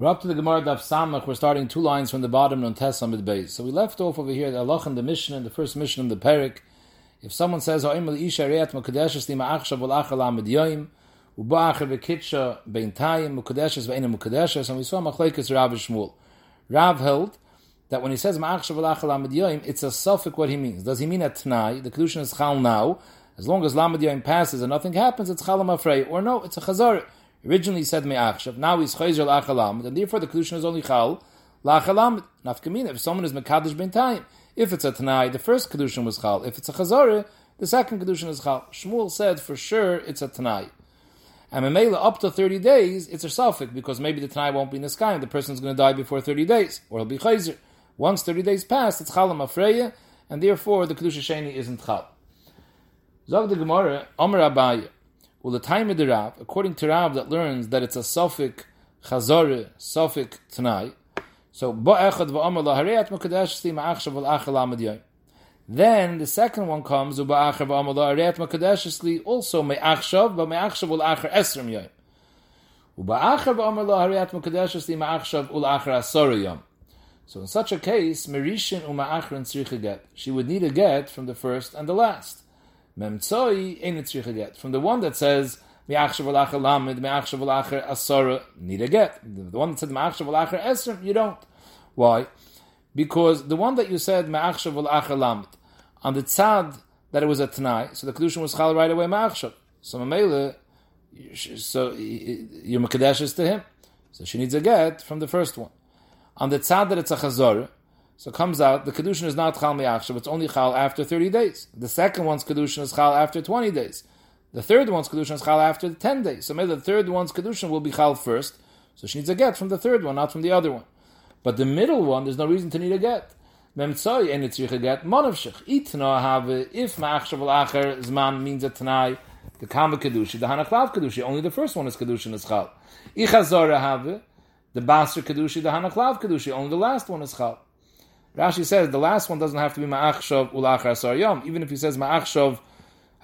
We're up to the Gemara Daf Samach. We're starting two lines from the bottom on Tesamid Beis. So we left off over here the Allah and the mission and the first mission of the Perik. If someone says, "Ha'imel isha reat mukadeshes li ma'achshav v'lachal amid yoim," u'ba'acher v'kitsha bein tayim mukadeshes ve'ena mukadeshes, and we saw machlekes Rav Shmuel. Rav held that when he says ma'achshav v'lachal amid it's a suffix what he means. Does he mean a tnai? The conclusion is chal now. As long as lamad yoim passes and nothing happens, it's chal afrei. Or no, it's a chazar. Originally said me'achshav, now he's chayzer l'achalamid, and therefore the conclusion is only chal l'achalamid. Nafkamina, if someone is mekadosh ben time, if it's a tanai, the first kedushin was chal. If it's a chazara, the second kedushin is chal. Shmuel said for sure it's a tanai. And memela up to thirty days, it's a suffix because maybe the tanai won't be in the sky and the person's going to die before thirty days, or he'll be chayzer. Once thirty days pass, it's chal afreya, and therefore the kedusha sheni isn't chal. Zog the Gemara, Omer Abaye. Well, the time of the Rav, according to Rav that learns that it's a Sophic Chazore, Sophic Tanai, so Then the second one comes, also Me'achshav, but Me'achshav V'Achar Esrim Yom. So in such a case, Merishin Uma'achrin Tzricha Get. She would need a get from the first and the last. Memtsoi ain't tzricha. From the one that says mi'achshav v'lacher lamed, mi'achshav v'lacher asara, need a get. The one that said mi'achshav v'lacher esrim, you don't. Why? Because the one that you said mi'achshav v'lacher lamed, on the tzad that it was a t'nai, so the kedushin was chal right away mi'achshav. So mamela, so your mekadesh is to him. So she needs a get from the first one. On the tzad that it's a chazorah, so it comes out the kedushin is not chal mi'achshav; it's only chal after thirty days. The second one's kedushin is chal after twenty days. The third one's kedushin is chal after ten days. So maybe the third one's kedushin will be chal first. So she needs a get from the third one, not from the other one. But the middle one, there's no reason to need a get. Memtzoi and it's a get monavshich. Itna have if ma'achshav acher zman means a tanai the kama kedushi the hanaklav kedushi only the first one is kedushin is chal. Ichazora have the baser kedushi the hanaklav kedushi only the last one is chal. Rashi says the last one doesn't have to be ma'achshav ulachar asar yom, even if he says ma'achshav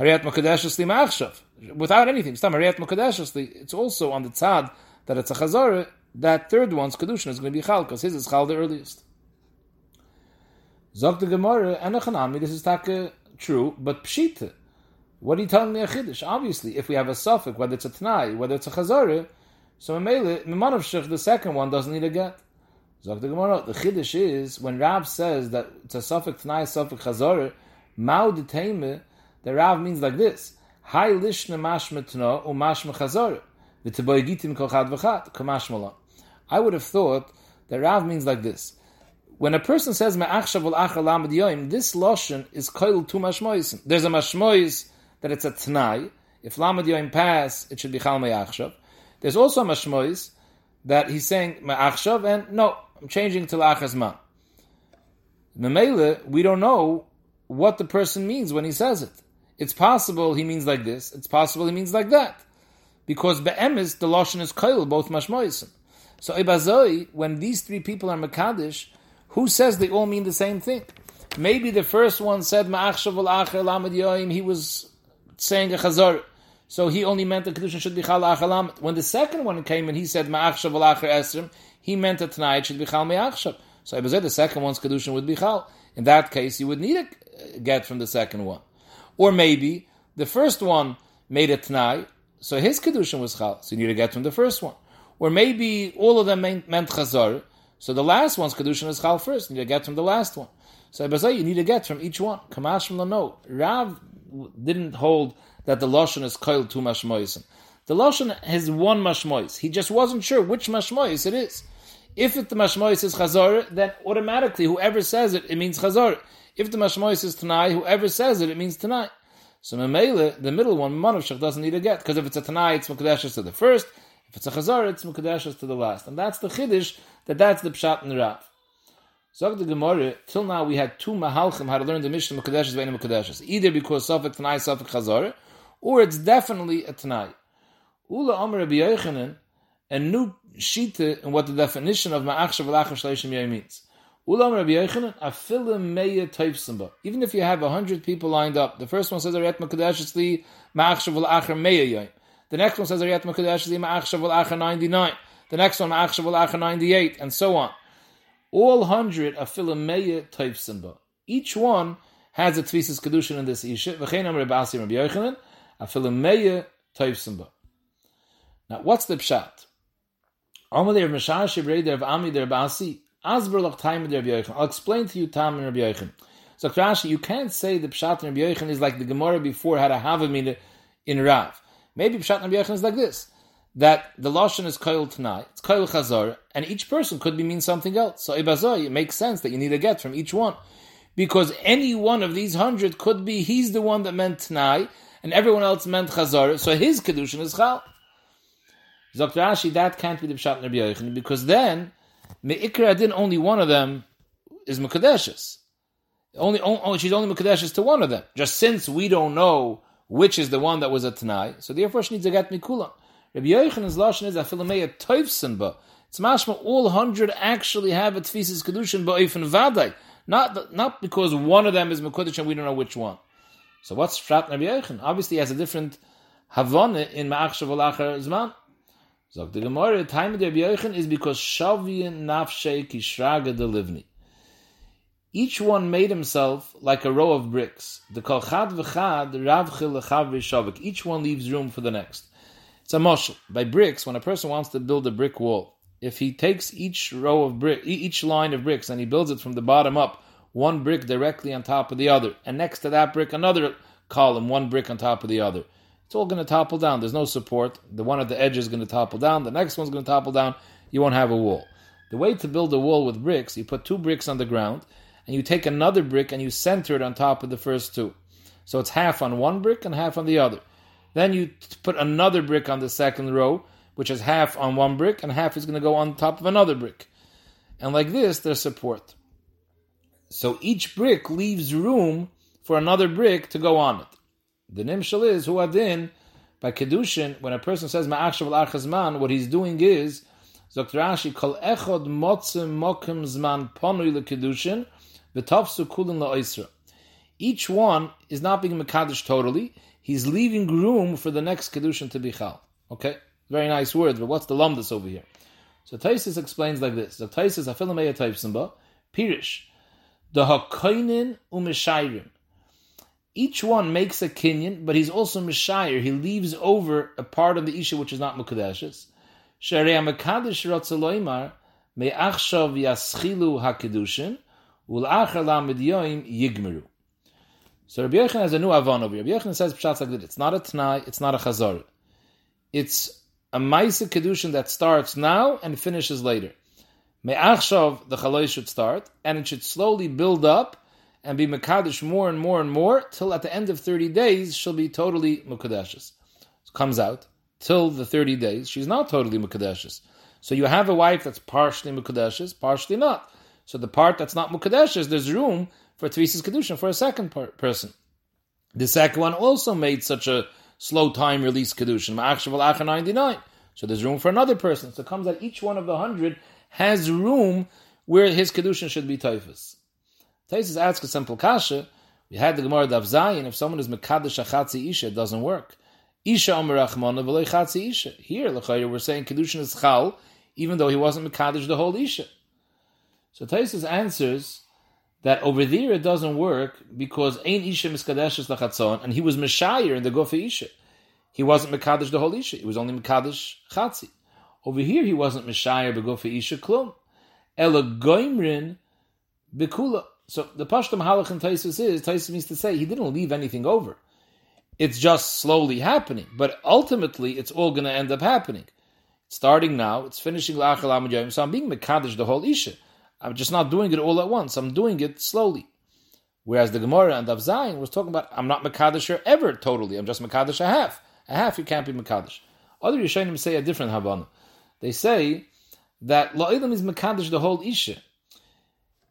hariyat makadeshesli ma'achshav, without anything. It's hariyat makadeshesli. It's also on the tzad that it's a chazara. That third one's kedushin is going to be chal because his is chal the earliest. Zok the Gemara enochanami. This is taka true, but pshita. What are you telling me a chiddush? Obviously, if we have a suffix, whether it's a tnai, whether it's a chazara, so mele mimanavshich, the second one doesn't need a get. Zog the Gemara, the Chiddush is, when Rav says that it's a suffix Tnai, suffix Chazor, Mao the Rav means like this, Hai Lishna Mashma Tno, U Mashma Chazor, V'teboigitim Kochad V'chat, Kamashmala. I would have thought that Rav means like this. When a person says Me'achshav V'l'achar Lamed Yoim, this Loshen is koil two Mashmois. There's a Mashmois that it's a Tnai. If Lamed Yoim pass, it should be Chal Me'achshav. There's also a Mashmois that he's saying Me'achshav, and no, I'm changing to lachazman. Memele, we don't know what the person means when he says it. It's possible he means like this. It's possible he means like that, because be'emes the lashon is kail both mashmoisim. So ibazoi, when these three people are mekadesh, who says they all mean the same thing? Maybe the first one said ma'achshav acher lamed yoim. He was saying a chazar. So he only meant the kedushin should be chal. When the second one came and he said ma'achshav acher esrim, he meant that tonight should be chal me'achshav. So I said the second one's kedushin would be chal. In that case, you would need a uh, get from the second one, or maybe the first one made a tonight, so his kedushin was chal. So you need to get from the first one, or maybe all of them meant, chazar. So the last one's kedushin is chal first. You need to get from the last one. So I you need to get from each one. Kamash from the no. Rav didn't hold that the lashon is koil two mashmoisim. The lashon has one mashmois. He just wasn't sure which mashmois it is. If it, the mashmois is chazor, then automatically whoever says it, it means chazor. If the mashmois is tanai, whoever says it, it means tanai. So memele, the middle one, manavshach, doesn't need a get because if it's a tanai, it's mukadeshes to the first. If it's a chazor, it's mukadeshes to the last, and that's the chiddush that that's the pshat and the rav. Zog the Gemara, till now we had two mahalchim how to learn the Mishnah Mekadeshes Ve'ena Mekadeshes. Either because Safek Tanai, Safek Chazor, or it's definitely a Tanai. Ula Amr Rabbi Yochanan, a new shita in what the definition of ma'achshav v'lachar shleishim yom means. Ulam Rabbi Yochanan, afilim meya teifsimba. Even if you have a hundred people lined up, the first one says Ariyat li ma'achshav v'lachar meya yom. The next one says Ariyat li ma'achshav ninety nine. the next one Ma'achshav Ulacha 98, and so on. All hundred Philomeya type symbol. Each one has a Tvisis Kedushin in this Isha. V'chein Rabbi Rabbi Yochanan, a Philomeya type symbol. Now, what's the Pshat? I'll explain to you Tam and Rabbi Yochanan. So Rashi, you can't say the Pshat and Rabbi Yochanan is like the Gemara before had a Havamina in Rav. Maybe Pshat and Rabbi Yochanan is like this that the lashon is koil tonight, it's koil chazor, and each person could be mean something else. So ibazoi, it makes sense that you need a get from each one, because any one of these hundred could be he's the one that meant tonight, and everyone else meant chazor, so his kedushin is chal. Dr. Ashi, that can't be the pshat Rabbi Yochanan, because then meikra adin only one of them is mekadeshes. Only, only oh, she's only mekadeshes to one of them. Just since we don't know which is the one that was a tonight, so therefore she needs a get mikulam. Rabbi Yochanan's lashon is afilameya toivsin ba. It's mashma all hundred actually have a tfisis kedushin ba'ofen vaday. Not not because one of them is mekudesh and we don't know which one. So what's Shrat Rabbi Yochan? Obviously, he has a different havana in ma'achshav zman. So the Gemara, the time of Rabbi Yochan is because shavien nafshei kishraga delivni. Each one made himself like a row of bricks. The kol chad v'chad ravchil lechav Each one leaves room for the next. It's a moshel. By bricks, when a person wants to build a brick wall, if he takes each row of brick, each line of bricks, and he builds it from the bottom up, one brick directly on top of the other, and next to that brick, another column, one brick on top of the other, it's all going to topple down. There's no support. The one at the edge is going to topple down. The next one's going to topple down. You won't have a wall. The way to build a wall with bricks, you put two bricks on the ground, and you take another brick and you center it on top of the first two. So it's half on one brick and half on the other. Then you put another brick on the second row, which is half on one brick, and half is going to go on top of another brick. And like this, there's support. So each brick leaves room for another brick to go on it. The nimshal is huadin by kedushin. When a person says ma'achshav al what he's doing is Dr. Rashi kol echod motzim mokim zman ponui lekedushin v'tafsu kulin la'oisra. Each one is not being mekadosh totally he's leaving room for the next kedushin to be chal. Okay, very nice words, but what's the lumdus over here? So Taisis explains like this: the Taisis afilameya type simba pirish the hakoinin umeshayrim. Each one makes a kinyan, but he's also mishayir. He leaves over a part of the isha which is not mukadeshes. Sharei mekadesh rotzaloimar me'achshav yaschilu hakedushin ul'achar lamid yigmeru. So Rabbi Yechon has a new avon over here. Rabbi Yechon says pshat like this: It's not a t'nai, it's not a chazar. It's a ma'isa kedushin that starts now and finishes later. Me'achshav the chaloi should start, and it should slowly build up and be mekadesh more and more and more till at the end of thirty days she'll be totally mukadeshes. So comes out till the thirty days she's not totally mukadeshes. So you have a wife that's partially mukadeshes, partially not. So the part that's not mukadeshes, there's room for Tvisis Kedushin for a second person. The second one also made such a slow time release Kedushin, Ma'achshav al 99. So there's room for another person. So it comes that each one of the hundred has room where his Kedushin should be Taifas. Taisus asks a simple kasha. We had the Gemara Dav Zayin. If someone is Mekadosh Achatzi Isha, it doesn't work. Isha Omer Rachmana V'loi Chatzi Isha. Here, L'chayr, we're saying Kedushin is Chal, even though he wasn't Mekadosh the whole Isha. So Taisus answers that over there it doesn't work because ain Isha Miskadeshes Lachatzon, and he was Meshayir in the Gofa Isha. He wasn't Mekadesh the whole Isha, he was only Mekadesh Chatzi. Over here he wasn't Meshayir Begofa Isha Klum. Ela Goimrin Bekula. So the Pashtam Halach in Taisus is, Taisus means to say he didn't leave anything over. It's just slowly happening, but ultimately it's all going to end up happening. Starting now, it's finishing La'achal so I'm being Mekadesh the whole Isha. I'm just not doing it all at once. I'm doing it slowly. Whereas the Gemara and Dav Zayin was talking about, I'm not Makadisher ever totally. I'm just Makadish a half. A half you can't be Makadish. Other Yishayim say a different Havana. They say that La'ilam is Makadish the whole Isha.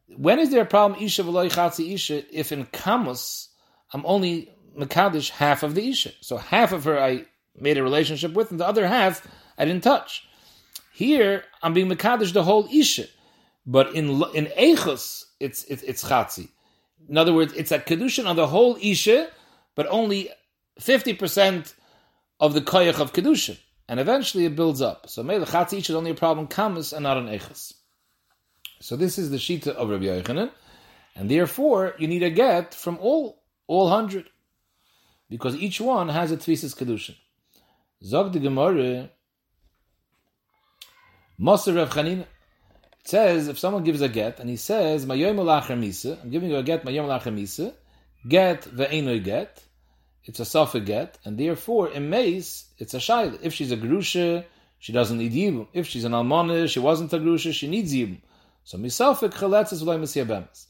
When is there a problem, Isha v'loi chatzi Isha, if in Kamus, I'm only Makadish half of the Isha. So half of her I made a relationship with, and the other half I didn't touch. Here, I'm being Makadish the whole Isha. But in in Eichus, it's it's, it's chatzi. In other words, it's a kedushin on the whole isha, but only fifty percent of the koyach of kedushin. and eventually it builds up. So Mele Chatzi isha is only a problem kamas and not an echas. So this is the shita of Rabbi Yochanan, and therefore you need a get from all all hundred, because each one has a tvisis kedushin. Zog the Gemara, Moser Rav says if someone gives a get and he says I'm giving you a get get ve'enoi get, it's a suffix get, and therefore in mace it's a shaila. If she's a grusha, she doesn't need yibum. If she's an almana, she wasn't a grusha, she needs yibum. So misafik chaletzes v'loy mesiyabemes.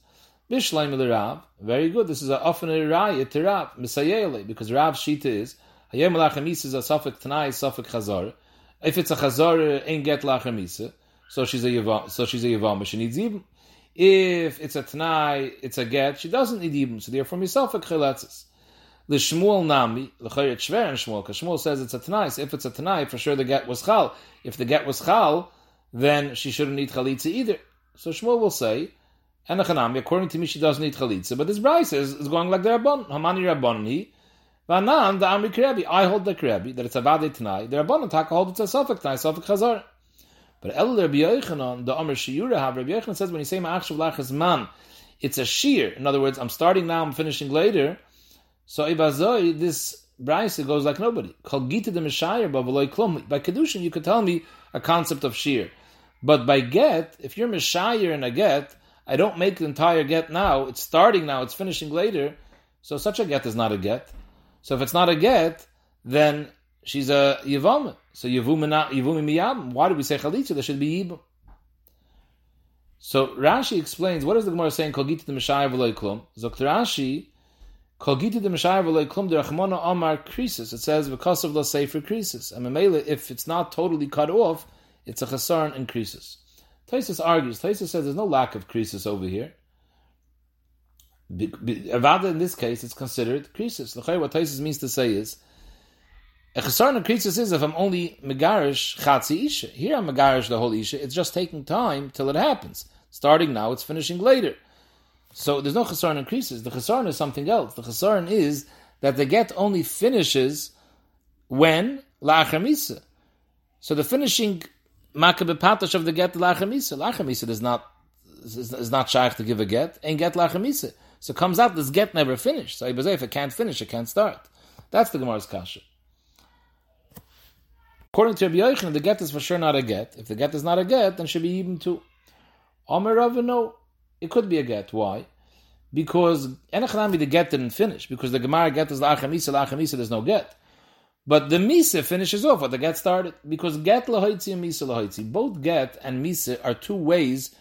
Bishleim Rav, very good. This is a often a raya to Rav misayele because Rav's shita is hayem lachamis is a suffix tanai suffix chazar. If it's a chazar, ain't get lachamisa, so she's a yavam, so she's a yavam, she needs yibum. If it's a tanai, it's a get, she doesn't need yibum, so therefore misafik chaletzes. The Shmuel Nami, l'chayr it's shver and Shmuel, because Shmuel says it's a tanai. So if it's a tanai, for sure the get was chal. If the get was chal, then she shouldn't need chalitza either. So Shmuel will say, and Hanami, according to me, she doesn't need chalitza. But this Braise is, is going like the Rabban. Hamani Rabban he. Vanan, the Amri Krebi. I hold the Krebi, that it's a Vade Tanai. The Rabban Taka hold it's a Safek Tanai, Safek Chazar. But El Rabbi Yochanan, the Amr Shiura Rabbi Yochanan says when you say Ma'achshav Lachas Man, it's a shear. In other words, I'm starting now, I'm finishing later. So Ibazoi, this Braise goes like nobody. Kol Gita the Meshayir, Klum. By Kedushin, you could tell me a concept of shear. But by get, if you're Meshayir in a get, I don't make the entire get now. It's starting now. It's finishing later. So such a get is not a get. So if it's not a get, then she's a yivam. So yivumi miyam. Why do we say chalitza? There should be yibum. So Rashi explains what is the Gemara saying? Kol the mishayir v'loy klum. Zokt Rashi, kol the mishayir v'loy klum derachmona amar krisis. It says because of the sefer krisis. And memela, if it's not totally cut off, it's a chesaron and krisis. Taisus argues. Taisus says there's no lack of krisis over here. Avada in this case, it's considered krisis. What Taisus means to say is, a chesaron and krisis is if I'm only megarish chatzi isha. Here I'm megarish the whole isha. It's just taking time till it happens. Starting now, it's finishing later. So there's no chesaron and krisis. The chesaron is something else. The chesaron is that the get only finishes when la'achamisa. So the finishing Makabe patash of the get lachamisa. Lachamisa is not is, not shaykh to give a get and get lachamisa. So it comes out this get never finished. So if it can't finish, it can't start. That's the Gemara's kasha. According to Rabbi Yochanan, the get is for sure not a get. If the get is not a get, then should be even two. Omer no, it could be a get. Why? Because Enochanami the get didn't finish. Because the Gemara get is lachamisa, lachamisa, there's no get. But the misa finishes off what the get started because get lahoitzi and misa lahoitzi. Both get and misa are two ways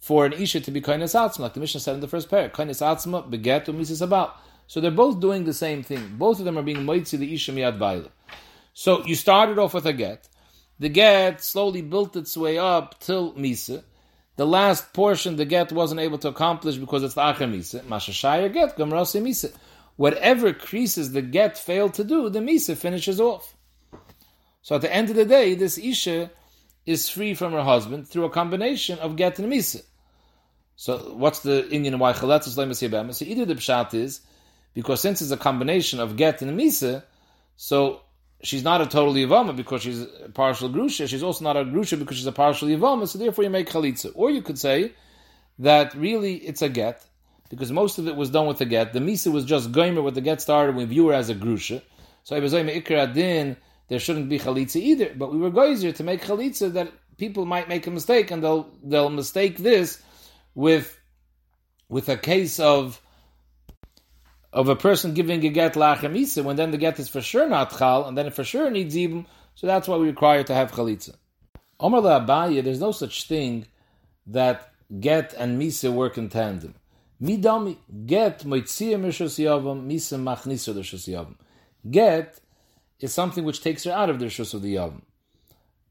for an isha to be kainas atzma, like the Mishnah said in the first pair. Kainas atzma beget or misa about. So they're both doing the same thing. Both of them are being moitzi the isha miyad baila. So you started off with a get. The get slowly built its way up till misa. The last portion the get wasn't able to accomplish because it's the acher misa. Masha get gamrasi misa whatever creases the get failed to do, the Misa finishes off. So at the end of the day, this Isha is free from her husband through a combination of get and Misa. So what's the Indian why Chaletz is So either the Pshat is, because since it's a combination of get and Misa, so she's not a total Yavama because she's a partial Grusha, she's also not a Grusha because she's a partial Yavama, so therefore you make Chalitza. Or you could say that really it's a get, because most of it was done with the get. The misa was just goimer with the get started. We view her as a grusha. So I was ikra din. There shouldn't be chalitza either. But we were geyser to make chalitza that people might make a mistake and they'll they'll mistake this with with a case of of a person giving a get lachamisa when then the get is for sure not chal and then it for sure needs even. So that's why we require to have chalitza. Omar la there's no such thing that get and misa work in tandem. Midami get moitzia mishos yavam misa machnisa l'shos yavam. Get is something which takes her out of the shus of the yavam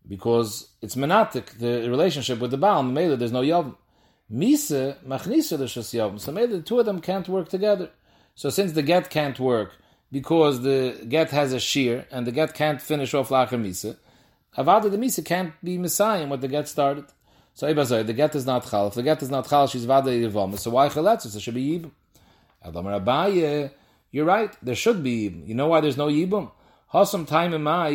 because it's menatic the relationship with the baal. Maybe there's no yavam. Misa machnisa l'shos yavam. So maybe the two of them can't work together. So since the get can't work because the get has a shear and the get can't finish off lacher misa, avada the misa can't be messiah what the get started. So Ibazoi, the get is not chal. If the get is not chal, she's vada yivam. So why chaletzis? It should be yibum. Adamar Abaye, you're right. There should be yibum. You know why there's no yibum? Hasam time in my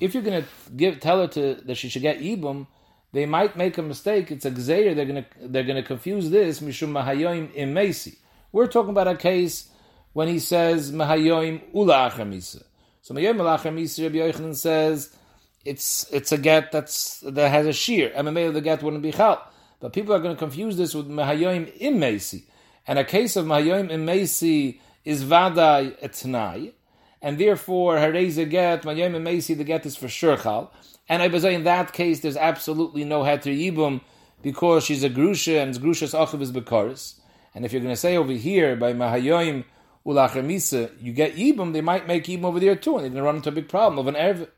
if you're going to give tell her to that she should get ibum, they might make a mistake. It's a gzeir. They're going to they're going to confuse this mishum mahayoim imesi. We're talking about a case when he says mahayoim ula achamisa. So mahayoim ula achamisa, Rabbi Yochanan says it's it's a get that's that has a shear. MMA of the get wouldn't be chal. But people are going to confuse this with mahayoim imesi. And a case of mahayoim imesi is vadai etnai and therefore Hareza get Mayim Meisi the get is for sure chal. And I was in that case there's absolutely no heter yibum because she's a grusha and grusha's achiv is bekaris. And if you're going to say over here by Mahayoim ulachamisa you get yibum, they might make yibum over there too, and they're going to run into a big problem of an erv.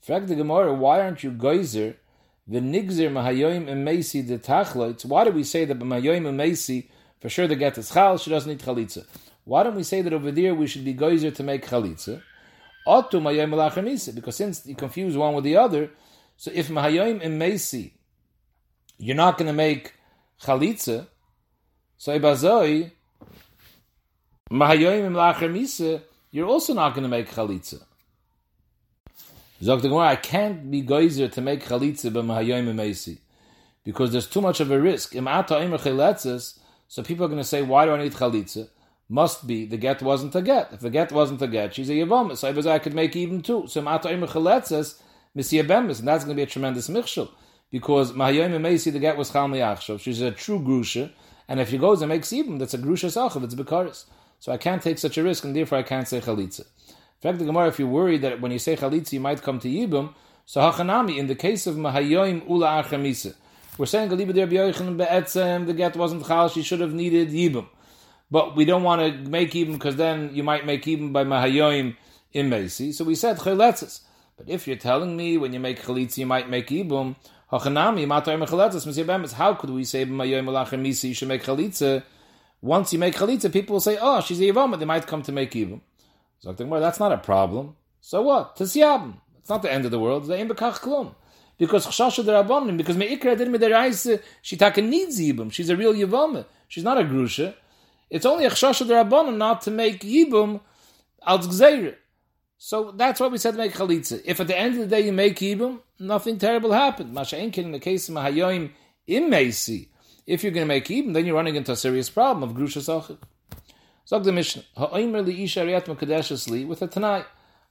Fact the Gemara, why aren't you geyser? The nigzer mahayoim and meisi the tachloitz. Why do we say that mahayoim and meisi for sure the get is chal? She doesn't need chalitza. Why don't we say that over there we should be geyser to make chalitza? Because since you confuse one with the other, so if mahayim and mesi, you're not going to make chalitza, so ibazoi, mahayim and lachamisa, you're also not going to make chalitza. Zog the I can't be geyser to make chalitza by mahayim and because there's too much of a risk. So people are going to say, why do I need chalitza? must be the get wasn't a get. If the get wasn't a get, she's a yavam. So I could make even two. So and that's going to be a tremendous michshel because mahayim meisi the get was chal miyachshav. She's a true grusha, and if she goes and makes even, that's a grusha sachav. It's bekaris. So I can't take such a risk, and therefore I can't say chalitza. In fact, the Gemara, if you're worried that when you say chalitza you might come to yibum, so hachanami in the case of mahayim ula achamisa, we're saying galiba der be'etzem the get wasn't chal. She should have needed yibum but we don't want to make even because then you might make even by mahayoim in Mesi. So we said chayletzes. But if you're telling me when you make chalitza you might make ibum, hachanami matar mechaletzes How could we say b'mayoim alachem misi you should make chalitza? Once you make chalitza, people will say, "Oh, she's a yavama." They might come to make ibum. So that's not a problem. So what? Tisyabim. It's not the end of the world. They bekach klum. Because chshasha derabanim. Because meikra did me She taka needs ibum. She's a real yavama. She's not a grusha. It's only a chshasha derabbanon not to make yibum al gzeir. So that's why we said to make chalitza. If at the end of the day you make yibum, nothing terrible happened. Masha'enkin in the case of mahayoim im meisi. If you're going to make yibum, then you're running into a serious problem of grusha sachit. Zog the Mishnah, ha'oimer li isha riyat mekadeshes li, with a tanai.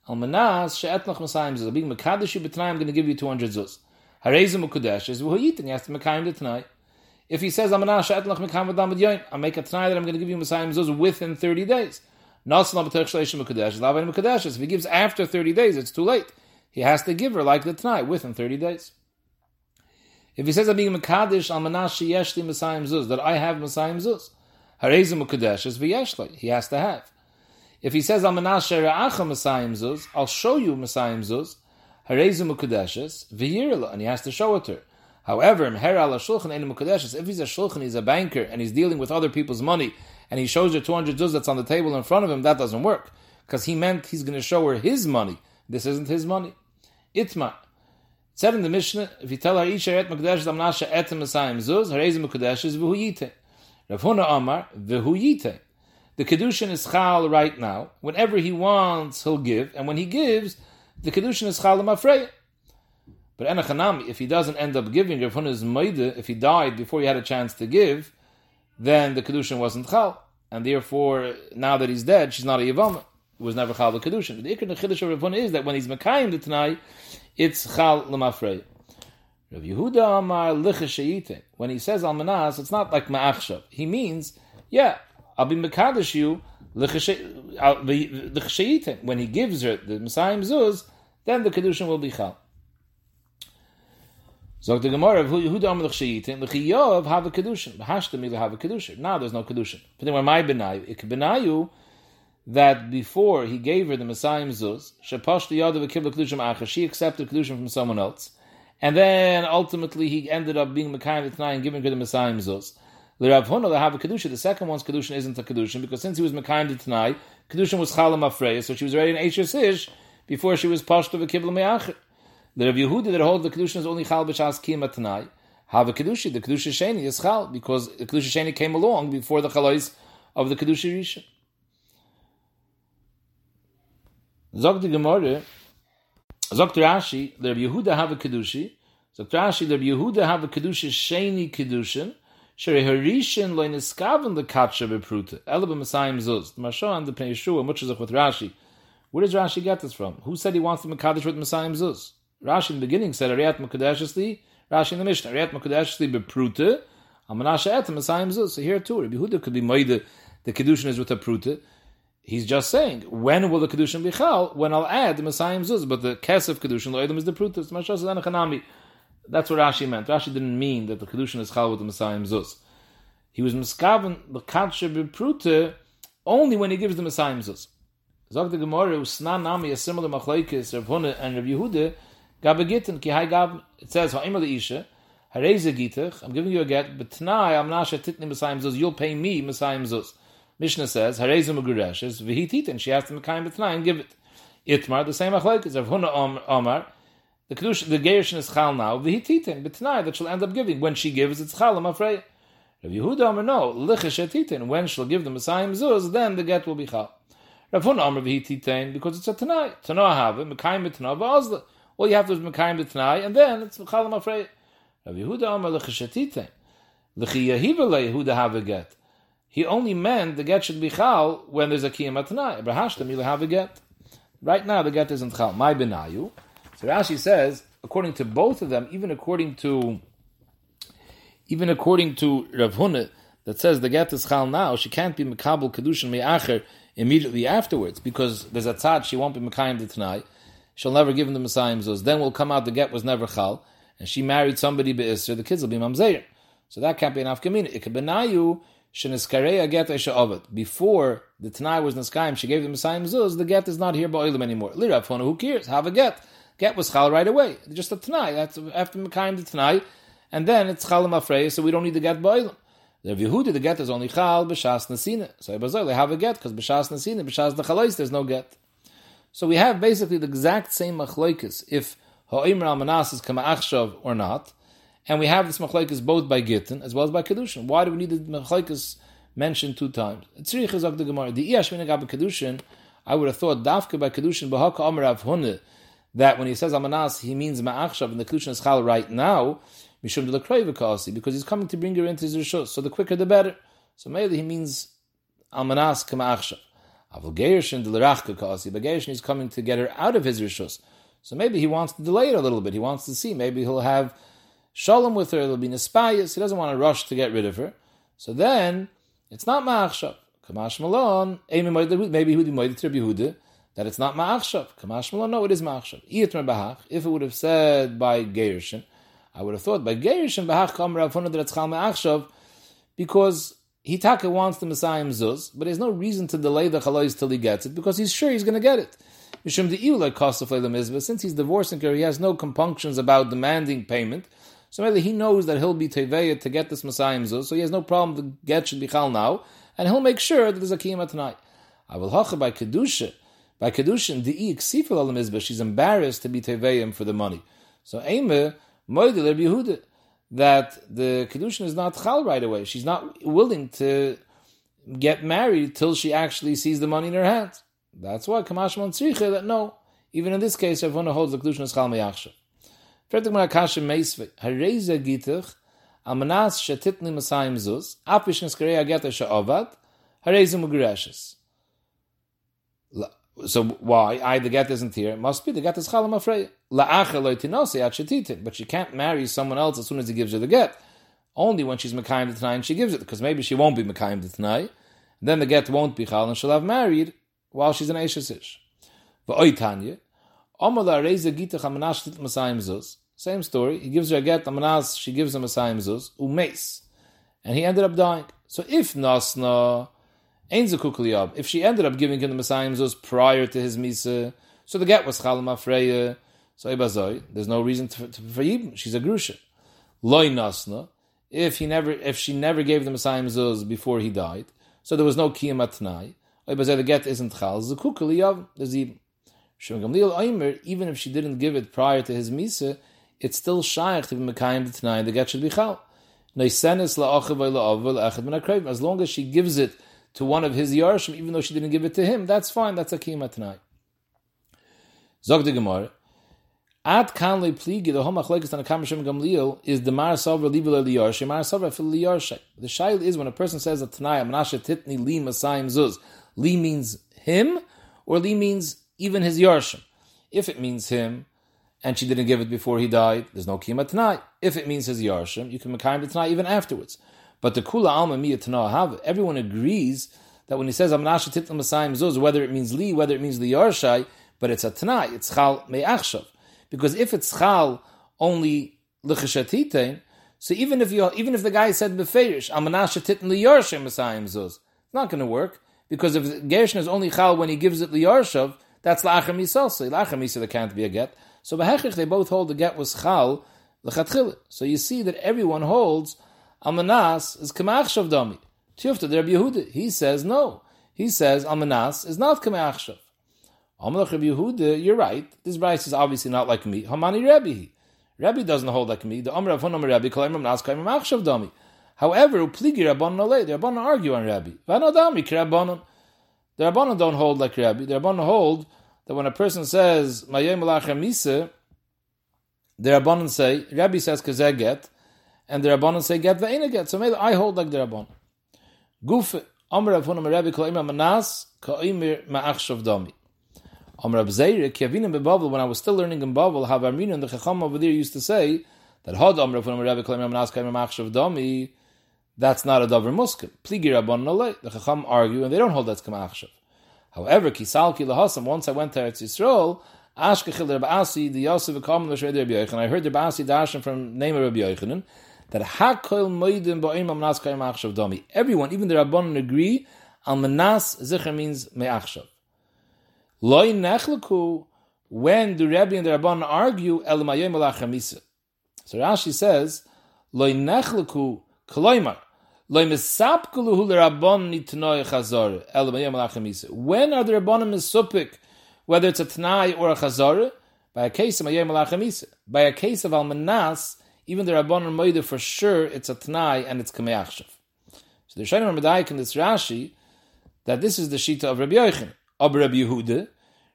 Al manas she'et noch masayim zuz. Being mekadesh you b'tanai, I'm going to give you 200 zuz. Harezim mekadeshes, v'hoyit, and you have to mekayim the tanai. If he says, I'm make a tonight that I'm going to give you Messiah Mezuzah within 30 days. If he gives after 30 days, it's too late. He has to give her like the tonight within 30 days. If he says, I'm being Mekadesh al Manashi Yeshli Messiah Mezuz, that I have Messiah Mezuz, Harezim Mukadesh is He has to have. If he says, Al Manashi Ra'acha Messiah Mezuz, I'll show you Messiah Zuz, Harezim Mukadesh is Vyirla, and he has to show it to her. However, if he's a shulchan, he's a banker, and he's dealing with other people's money, and he shows her 200 zuz that's on the table in front of him, that doesn't work. Because he meant he's going to show her his money. This isn't his money. Itma. It said in the Mishnah, if you tell her, Isha et mekadesh damnasha et mesayim zuz, harezi mekadesh is v'hu Rav Huna Amar, The Kedushin is chal right now. Whenever he wants, he'll give, and when he gives, the Kedushin is chal mafreya. But Enochanami, if he doesn't end up giving Rav is Maida, if he died before he had a chance to give, then the Kedushin wasn't Chal. And therefore, now that he's dead, she's not a Yavam. It was never Chal the Kedushin. The Ikr of Rav Huna is that when he's Makayim the Tanai, it's Chal Lamafrei. Rav Yehuda Amar When he says Almanas, it's not like Ma'achshav. He means, yeah, I'll be Mekadosh you Licha When he gives her the Messiah Zuz, then the Kedushin will be Chal. Zog the Gemara, who dam lech sheyitin, lech yov have a kedushin. Either have a kedushin. Now there's no kedushin. But then where my benayu, it benayu that before he gave her the Messiah Zuz, shepash the yadav kibla kedushim acher, she accepted kedushin from someone else, and then ultimately he ended up being mekayim tonight and giving her the Messiah Zuz. The Rav Huna have a kedushin. The second one's kedushin isn't a kedushin because since he was mekayim tonight, kedushin was chalam afreya, so she was already in Eishes Ish before she was pashto v'kibla me'acher. The Rav Yehuda that holds the kedusha is only chal b'shas kiyama tonight. Have a kedusha. The kedusha sheni is chal because the kedusha sheni came along before the chalois of the kedusha rishon. Zog the Gemara. Zogt Rashi, the Rabbi Yehuda have a Kedushi. Zogt Rashi, the Rabbi Yehuda have a Kedushi Sheni Kedushin. Shere Harishin loy niskaven the katsha bepruta. Ele b'masayim zuz. The Maharsha and the Pnei Yehoshua, much is with Rashi. Where does Rashi get this from? Who said he wants the Mekadesh with Masayim zuz? Rashi in the beginning said, Ariat Mekadeshesli. Rashi in the Mishnah, Ariat Mekadeshesli bepruta. Amanasha et Masayim zuz. So here too, Rabbi Yehuda could be moide, the Kedushin is with a pruta. He's just saying, when will the Kedushin be chal? When I'll add the Masayim zuz. But the Kesef Kedushin, Oedem is the pruta. So Maharsha said, Anachanami. That's what Rashi meant. Rashi didn't mean that the Kedushin is chal with the Messiah Zuz. He was miskaven the Katsha B'Prute only when he gives the Messiah Zuz. Zog the Gemara, Usna Nami, a similar machlaikis, Rav Huna and Rav Yehuda, Gab Gittin, Ki Hai Gab, it says, Ha'imah Isha, Hareze Gitach, I'm giving you a get, but Tanai, I'm Nasha Titni Messiah Zuz, you'll pay me Messiah Zuz. Mishnah says, Hareze Mugureshes, Vihitit, she has to Mekayim B'Tanai and give it. Itmar, the same machlaikis, Rav Huna Omar, the kedusha, the gerushin is chal now. The hititin, but tonight that she'll end up giving when she gives, it's chal. I'm afraid. Rav Yehuda Amar no lichish etitin. When she'll give the Messiah zuz, then the get will be chal. Rav Huna Amar v'hititin because it's a tonight. Tanoah have mekayim b'tanoah v'azla. All you have to do is mekayim b'tanoah, and then it's chal. I'm afraid. Rav Yehuda Amar lichish etitin. Lichi Yehiva Yehuda have a get. He only meant the get should be chal when there's a kiyam atanai. Brahashtam you'll have a get. Right now the get isn't chal. My benayu. So Rashi says, according to both of them, even according to even according to Rav Huna, that says the get is chal now, she can't be mekabel kedushin me'acher immediately afterwards because there's a tzad she won't be mekayim the tonight. She'll never give him the Messiah zos. Then will come out the get was never chal, and she married somebody be'isr. The kids will be mamzeir. So that can't be an afkamina. It could be nayu get. Before the Tanai was niskayim, she gave the Messiah zuz. The get is not here by anymore. Lirav Huna, who cares? Have a get get was chal right away. Just a tanai. That's after Mekayim the tanai, and then it's chal afrei, so we don't need to get boilim. The Yehuda, the get is only chal b'shas nasina. So they have a get because b'shas nasina, b'shas the chalais, there's no get. So we have basically the exact same machlokes if ha'imr al manas is kama achshav or not, and we have this machlokes both by gittin as well as by kedushin. Why do we need the machlokes mentioned two times? Tzrich the gemara. The iash minagab kedushin. I would have thought dafka by kedushin b'haka amar Rav Huna that when he says Amanas, he means Ma'achshav, and the Kedushin is Chal right now, Mishum de Lekroivikasi, because he's coming to bring her into his Rishos. So the quicker the better. So maybe he means Amanas Kama'achshav. Avol Gershin de Lerachka Kasi, but Gershin is coming to get her out of his Rishos. So maybe he wants to delay it a little bit. He wants to see. Maybe he'll have Shalom with her, it'll be Nespayas. He doesn't want to rush to get rid of her. So then, it's not Ma'achshav. Kamash Malon, maybe he would be Moed to Yehuda that it's not ma'achshav. Kamash no, it is ma'achshav. bahach. If it would have said by Gershin, I would have thought by Gershin bahach kam Rav that it's chal ma'achshav, because Hitaka wants the Messiah zuz, but there's no reason to delay the chalais till he gets it, because he's sure he's going to get it. Mishum de'iu like cost of since he's divorcing her, he has no compunctions about demanding payment, so maybe he knows that he'll be teveya to get this Messiah zuz, so he has no problem the get should be chal now, and he'll make sure that there's a kiyama tonight. I will hacha by kedusha, by kedushin the iksifel al mizbah, she's embarrassed to be teveim for the money. So Eime moedel Yehuda that the kedushin is not chal right away. She's not willing to get married till she actually sees the money in her hands. That's why Kamash that no, even in this case, everyone holds the kedushin is chal meyachshav. Shetitni masayim zuz apish mugreshes so why? I the get isn't here. It must be the get is chalam afrei. La'acha But she can't marry someone else as soon as he gives her the get. Only when she's mekayim the and she gives it, because maybe she won't be mekayim the tonight. Then the get won't be chal, and she'll have married while she's an eishasish. V'oy tanya, Same story. He gives her a get, amanas, she gives him masayim zuz, umes. And he ended up dying. So if nasna, if she ended up giving him the Messiah Zuz prior to his Misa, so the get was Chalama Freya, so Ibazoi, there's no reason to, to, for. She's a Grusha. Loi Nasna, if he never, if she never gave the Messiah Zuz before he died, so there was no Kiyam Atnai, Ibazoi, the get isn't Chal, Zakuk Liyav, there's Yibn. Even if she didn't give it prior to his Misa, it's still Shaykh to be Mekayim the Tanai, the get should be Chal. As long as she gives it to one of his Yarshim, even though she didn't give it to him, that's fine, that's a Kiyama tonight. Zog the Gemara, Ad kan le pligi the homa chlekes on a kamishim gamliel is the mar savra libel liyarshe mar savra fil liyarshe. The shail is when a person says a tanaya menashe titni li masayim zuz. Li means him, or li means even his yarshim. If it means him, and she didn't give it before he died, there's no kima tonight. If it means his yarshim, you can make the tanai even afterwards. But the kula alma miya tanah have everyone agrees that when he says amnashe titni masayim zuz, whether it means li, whether it means li yarshai, but it's a tanai, it's chal me'achshav. Because if it's chal only l'cheshatitein, so even if you even if the guy said beferish amanasha titin liyarshem masayim zuz, it's not going to work because if gershon is only chal when he gives it the liyarshav, that's la'achar misalsi. La'achar misa there can't be a get. So behechich they both hold the get was chal l'chatchil. So you see that everyone holds amanas is kamachshav dami. Tifta der Yehuda he says no. He says amanas is not kamachshav. Amalach Rabbi Yehuda, you're right. This Braise is obviously not like me. Hamani Rebbe. Rebbe doesn't hold like me. The Amr of Honam Rebbe, Kalim Nas Kaim Machshav Dami. However, Upligi Rabban Nolei, the Rabban argue on Rebbe. Vanadami Rabbanon. The Rabbanon don't hold like Rebbe. The Rabbanon hold that when a person says Mayem Misa, the Rabbanon say, Rebbe says Kazeh get, and the Rabbanon say get Ve'ena get. So maybe I hold like the Rabbanon. Guf Amr of Honam Rebbe, Kalim Manas, Kaim Machshav Dami. Amr Abzeir, Kiavinim Bavel, when I was still learning in Bavel, how Armin and the Chacham over there used to say that Had Amr from Rebbe Kalim Ramanas Kaim Machshav Dami, that's not a Dover Muskim. Pligi Rabban Nolei. The Chacham argue and they don't hold that's Kamachshav. However, Kisal Kilahasam, once I went to Eretz Yisrael, Ashkechil Rabbi Asi, the Yosef Akam L'Shrei Rabbi Yochanan, I heard Rabbi Asi Dashan from name of Rabbi Yochanan, that Hakol Moedim Ba'im Amnas Kaim Machshav Dami. Everyone, even the Rabbanon agree, Al Manas Zichar means Me'achshav. Loi nechleku, when the Rebbe and the Rabban argue, el alachamisa. So Rashi says, Loi nechleku, kloimar, When are the Rabbanim misupik, whether it's a Tanai or a chazor? By a case of mayem alachamisa. By a case of almanas, even the Rabbanim moide for sure it's a Tanai and it's kameachshav. So the Shainim Ramadayik in this Rashi, that this is the Shita of Rabbi Yochanan. Of Rabbi Yehuda,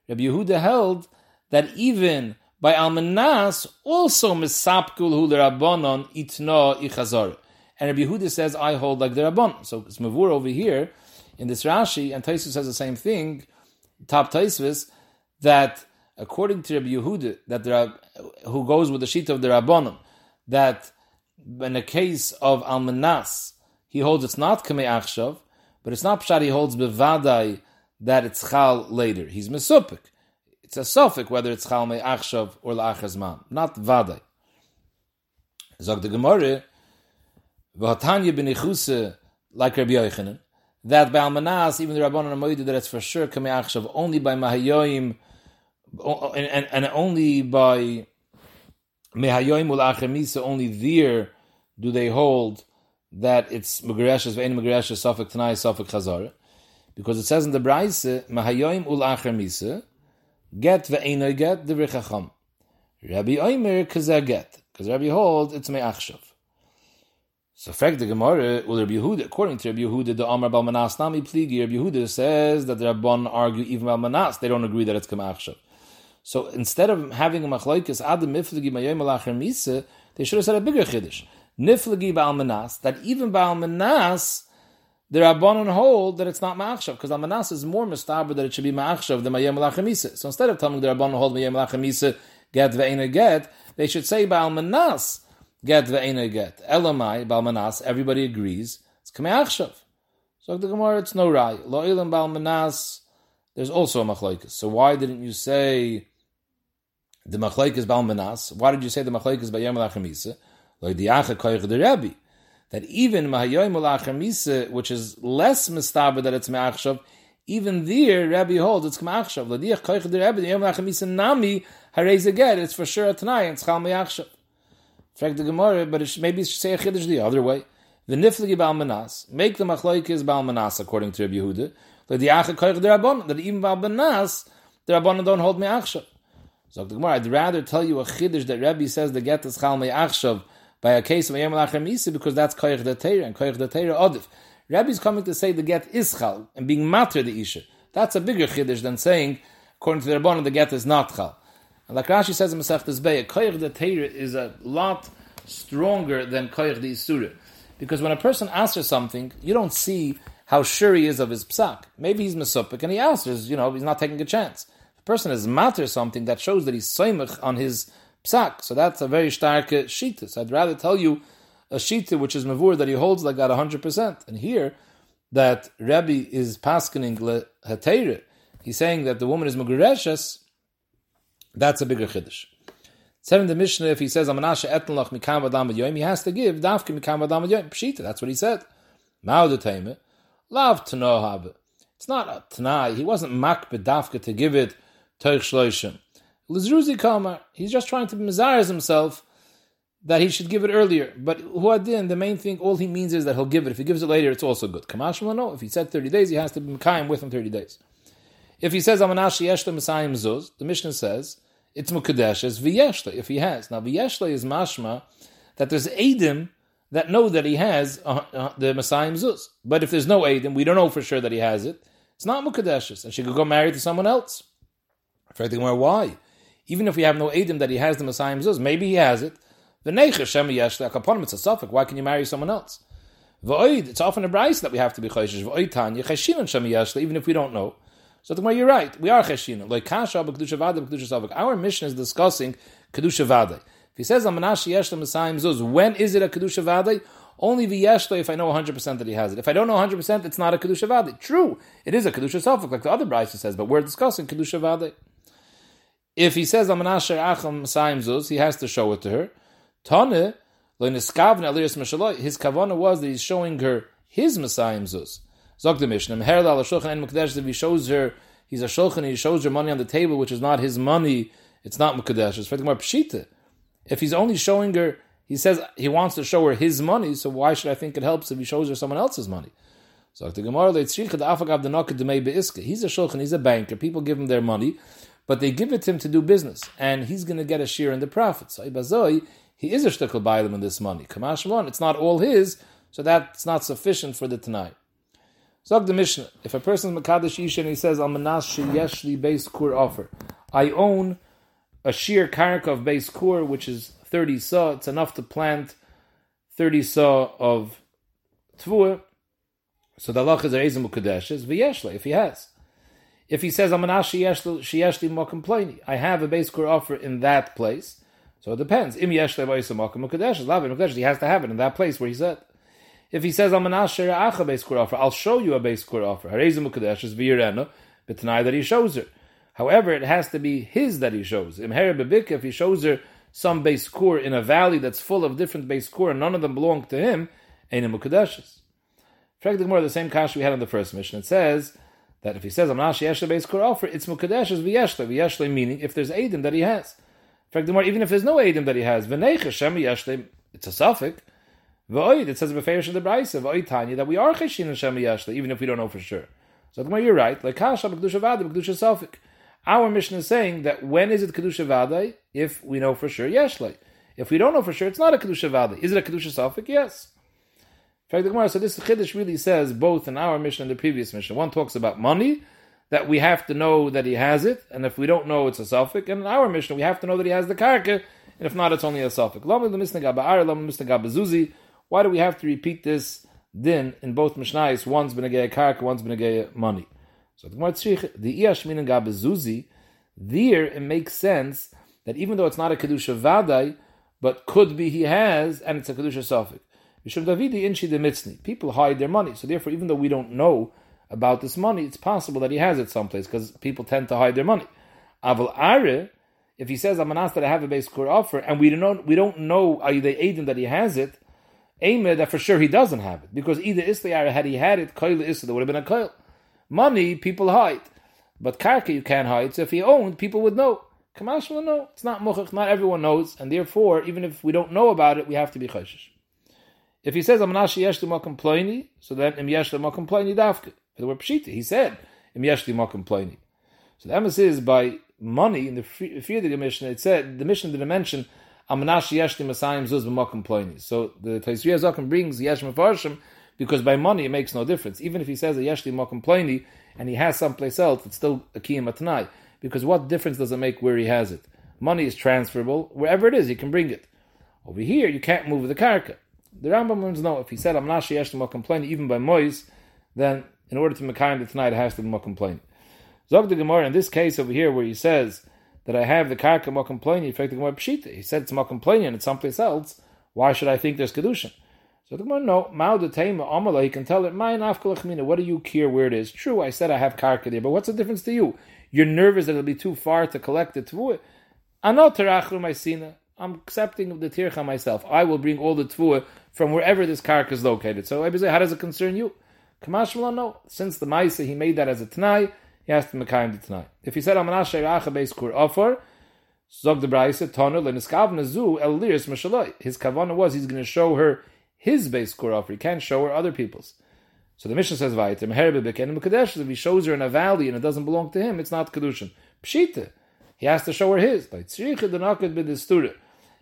Rabbi Yehuda held that even by Almanas also misapkul hu rabbanon itno ichazor. And Rabbi Yehuda says, I hold like the Rabban. So it's Mavur over here in this Rashi, and Taisus says the same thing, top Taisus, that according to Rabbi Yehuda, that there who goes with the sheet of the Rabbanon, that in the case of Almanas, he holds it's not Kamei Achshav, but it's not Pshad, he holds Bevadai, that it's chal later. He's mesupik. It's a suffix whether it's chal me'achshav or la'achazman, not vaday. Zog the Gemara, v'hatanya b'nechuse, like Rabbi Yochanan, that by Almanas, even the Rabbanon Amoyed, that it's for sure kame'achshav, only by Mahayoim, and, and, and only by Mehayoim ul'achemisa, only there do they hold that it's Megareshes, ve'en Megareshes, suffix Tanai, suffix Chazorah because it says in the Braise, Mahayoim ul acher misa, get ve'enoi get the richacham. Rabbi Oimer kazeh get, because Rabbi hold it's me'achshav. So fact the Gemara, according to Rabbi Yehuda, the Amar Bal Manas Nami Pligi, Rabbi Yehuda says that the Rabban argue even Bal Manas, they don't agree that it's kamachshav. So instead of having a machlokes adam mifligi mayom alacher misa, they should have said a bigger chiddush. Nifligi ba'al manas, that even ba'al manas, the Rabbanon hold that it's not Ma'achshav, because Almanas is more mistaber that it should be Ma'achshav than Mayem Lachemisa. So instead of telling the Rabbanon hold Mayem Lachemisa, get ve'ena get, they should say Ba'almanas, get ve'ena get. Elamai, balmanas, everybody agrees, it's Kamei So the Gemara, it's no Rai. Lo Lo'ilim balmanas, there's also a Machlaikas. So why didn't you say the Machlaikas balmanas? Why did you say the Machlaikas Ba'yem Lachemisa? Like the Acha Koyach the Rebbe that even Mahayoim Misa, which is less mistaber that it's Me'achshav, even there, Rabbi holds it's K'machshav. Ladiach Koich the Rabbi, Yom Misa Nami, Harez again, it's for sure a Tanai, it's Chal Me'achshav. Frag the Gemara, but it maybe it should say a Chiddush the other way. The Nifligi Bal Manas, make the Machloikis Bal Manas, according to Rabbi Yehuda. Koich the Rabban, that even Bal Manas, the Rabban don't hold Me'achshav. So the Gemara, I'd rather tell you a Chiddush that Rabbi says the get is Chal Me'achshav, by a case of Yom Misa because that's Koyach the Teira and Koyach the Teira Odif. Rabbi's coming to say the get is Chal and being matter the Isha. That's a bigger Chiddush than saying, according to the Rabbanon, the get is not Chal. And like Rashi says in Masech Tezbeh, Koyach the Torah is a lot stronger than Koyach the Isura. Because when a person answers something, you don't see how sure he is of his psak. Maybe he's mesupik and he answers, you know, he's not taking a chance. The person is matter something that shows that he's soimach on his psak. So that's a very stark shita. So I'd rather tell you a shita which is mavur that he holds like that 100%. And here, that Rabbi is paskening le he's saying that the woman is magureshes, that's a bigger chiddush. Seven the Mishnah, if he says Amanasha etenlach mikam adam yoim, he has to give dafke mikam adam yoim. Pshita, that's what he said. Taime, lav tanohab. It's not a tanai. He wasn't makbid dafke to give it toich shloishim. Lizruzi kamar. He's just trying to mizariz himself that he should give it earlier. But huadin, the main thing, all he means is that he'll give it. If he gives it later, it's also good. Kamashma, no. If he said 30 days, he has to be Mekayim with him 30 days. If he says, Amanashi Yeshla masayim Zuz, the Mishnah says, it's Mukadesh as V'yeshla, if he has. Now, V'yeshla is mashma, that there's Adim that know that he has uh, uh, the masayim Zuz. But if there's no Adim, we don't know for sure that he has it, it's not Mukadesh, and she could go married to someone else. If anything were why? Even if we have no Adim that he has the masayim Zuz, maybe he has it, it's a safek. Why can you marry someone else? It's often a price that we have to be chayshish. Even if we don't know. So the you're right. We are cheshinon. Like kasha b'kedusha vada b'kedusha safek. Our Mishnah is discussing kedusha vada. If he says amanash yeshla masayim zuz, when is it a kedusha vada? Only v'yeshla if I know 100% that he has it. If I don't know 100%, it's not a kedusha vada. True, it is a kedusha safek, like the other braisa says, but we're discussing kedusha vada. If he says amanash acham masayim zuz, he has to show it to her. Tane, his kavana was that he's showing her his masayim Zuz. Zog the Mishnah, Shulchan if he shows her, he's a Shulchan, he shows her money on the table, which is not his money, it's not Mekadesh, it's more Pshita. If he's only showing her, he says he wants to show her his money, so why should I think it helps if he shows her someone else's money? So the Gemara, he's a Shulchan, he's a banker, people give him their money, but they give it to him to do business, and he's going to get a share in the profit. So he is a bailim in this money. Kamash it's not all his, so that's not sufficient for the tanai. Zog the Mishnah, if a person is Makadish Isha and he says, Almanas Yeshli beis kur offer, I own a sheer karka of beis kur, which is 30 saw, it's enough to plant 30 saw of tvua, so the Allah is a Ezim Mukadesh, is if he has. If he says, I'm Almanas Yeshli Mokum I have a beis kur offer in that place, so it depends. Im yesh makom mukadesh, lavin mukadesh. He has to have it in that place where he said. If he says I'm an asher acha base offer, I'll show you a beis kur offer. Harezim mukadesh is v'yirena, but tanai that he shows her. However, it has to be his that he shows. Im bebik, if he shows her some beis kur in a valley that's full of different beis kur and none of them belong to him, ain't a mukadeshes. Frag the the same kash we had in the first Mishnah. It says that if he says I'm not yeshla beis kur offer, it's mukadeshes v'yeshla. V'yeshla meaning if there's aiden that he has. Fact, the even if there's no Eidim that he has, it's a safek. V'oid, it says Beferish in the Braisa, V'oid Tanya, that we are Cheshin and Shem Yashle, even if we don't know for sure. So more you're right, like Kasha, B'kedusha Vada, B'kedusha safek. Our Mishnah is saying that when is it Kedusha Vada? If we know for sure, Yashle. If we don't know for sure, it's not a Kedusha Vada. Is it a Kedusha safek? Yes. In fact, the Gemara, so this Chiddush really says both in our Mishnah and the previous Mishnah. One talks about money, that we have to know that he has it, and if we don't know, it's a safek. And in our Mishnah, we have to know that he has the karka, and if not, it's only a safek. Why do we have to repeat this din in both mishnayos? One's been a gay karka, one's been a gay money. So the the iyashmin gabazuzi, there it makes sense that even though it's not a kedusha vadai, but could be he has, and it's a kedusha safek. People hide their money, so therefore, even though we don't know about this money, it's possible that he has it someplace because people tend to hide their money. Aval Are, if he says, I'm an that I have a beis kur offer, and we don't know, we don't know are they Aiden that he has it, Aimed that for sure he doesn't have it. Because either Islayara, had he had it, Koil Isla, there would have been a Koil. Money, people hide. But Karka, you can't hide. So if he owned, people would know. Kamash will know. It's not Muchach, not everyone knows. And therefore, even if we don't know about it, we have to be Choshish. If he says, I'm not Yesh Makom so then Im Yesh Makom Ploini Dafka the word pshita. He said, "Im yeshli makom ploini." So the emphasis is by money in the fear of the Mishnah. It said the Mishnah didn't mention amanash masayim zuz b'makom ploini. So the Taisriya Zakim brings yesh mefarshim because by money it makes no difference. Even if he says a yeshli makom ploini and he has someplace else, it's still a kiyam atnai. Because what difference does it make where he has it? money is transferable. Wherever it is, He can bring it. Over here, you can't move the karka. The Rambam learns no. If he said, I'm not sheyesh complain even by mois, then in order to Mekayim the tanai, it has to be more complaint. Zog the Gemara, in this case over here, where he says that I have the karka more complaint, in fact, the Gemara pshita. He said it's complaint and it's someplace else. Why should I think there's kedushin? So the Gemara, no, Mao de Tema Amala, he can tell it, my nafkalachmina, what do you care where it is? True, I said I have karka there, but what's the difference to you? You're nervous that it'll be too far to collect the tvuah. Anot terachru my sina. I'm accepting of the tircha myself. I will bring all the tvuah from wherever this karka is located. So I say, how does it concern you? Kamash no. Since the Maisa, he made that as a Tanai, he has to Mekayim the Tanai. If he said, Amanashe Racha Beis Kur Offer, Zog the Braisa, Tonel, and Iskavna Zu, El Liris Mashaloi. His kavana was he's going to show her his Beis Kur Offer. He can't show her other people's. So the Mishnah says, Vaitim, Herbebek, and Mekadesh, if he shows her in a valley and it doesn't belong to him, it's not Kedushin. Pshita. He has to show her his.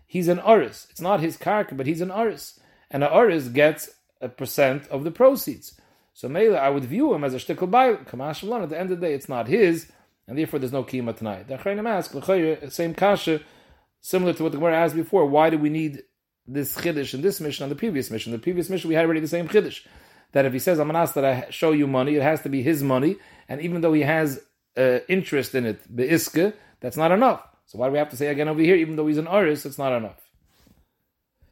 He's an Aris. It's not his karka, but he's an Aris. And an Aris gets a percent of the proceeds. So Mela, I would view him as a shtickle by Kamash At the end of the day, it's not his, and therefore there's no kima tanai. The Achreinim ask, same kasha, similar to what the Gemara asked before, why do we need this chiddush in this Mishnah and the previous Mishnah? The previous Mishnah we had already the same chiddush. That if he says, I'm going to ask that I show you money, it has to be his money, and even though he has uh, interest in it, the iske, that's not enough. So why do we have to say again over here, even though he's an aris, it's not enough.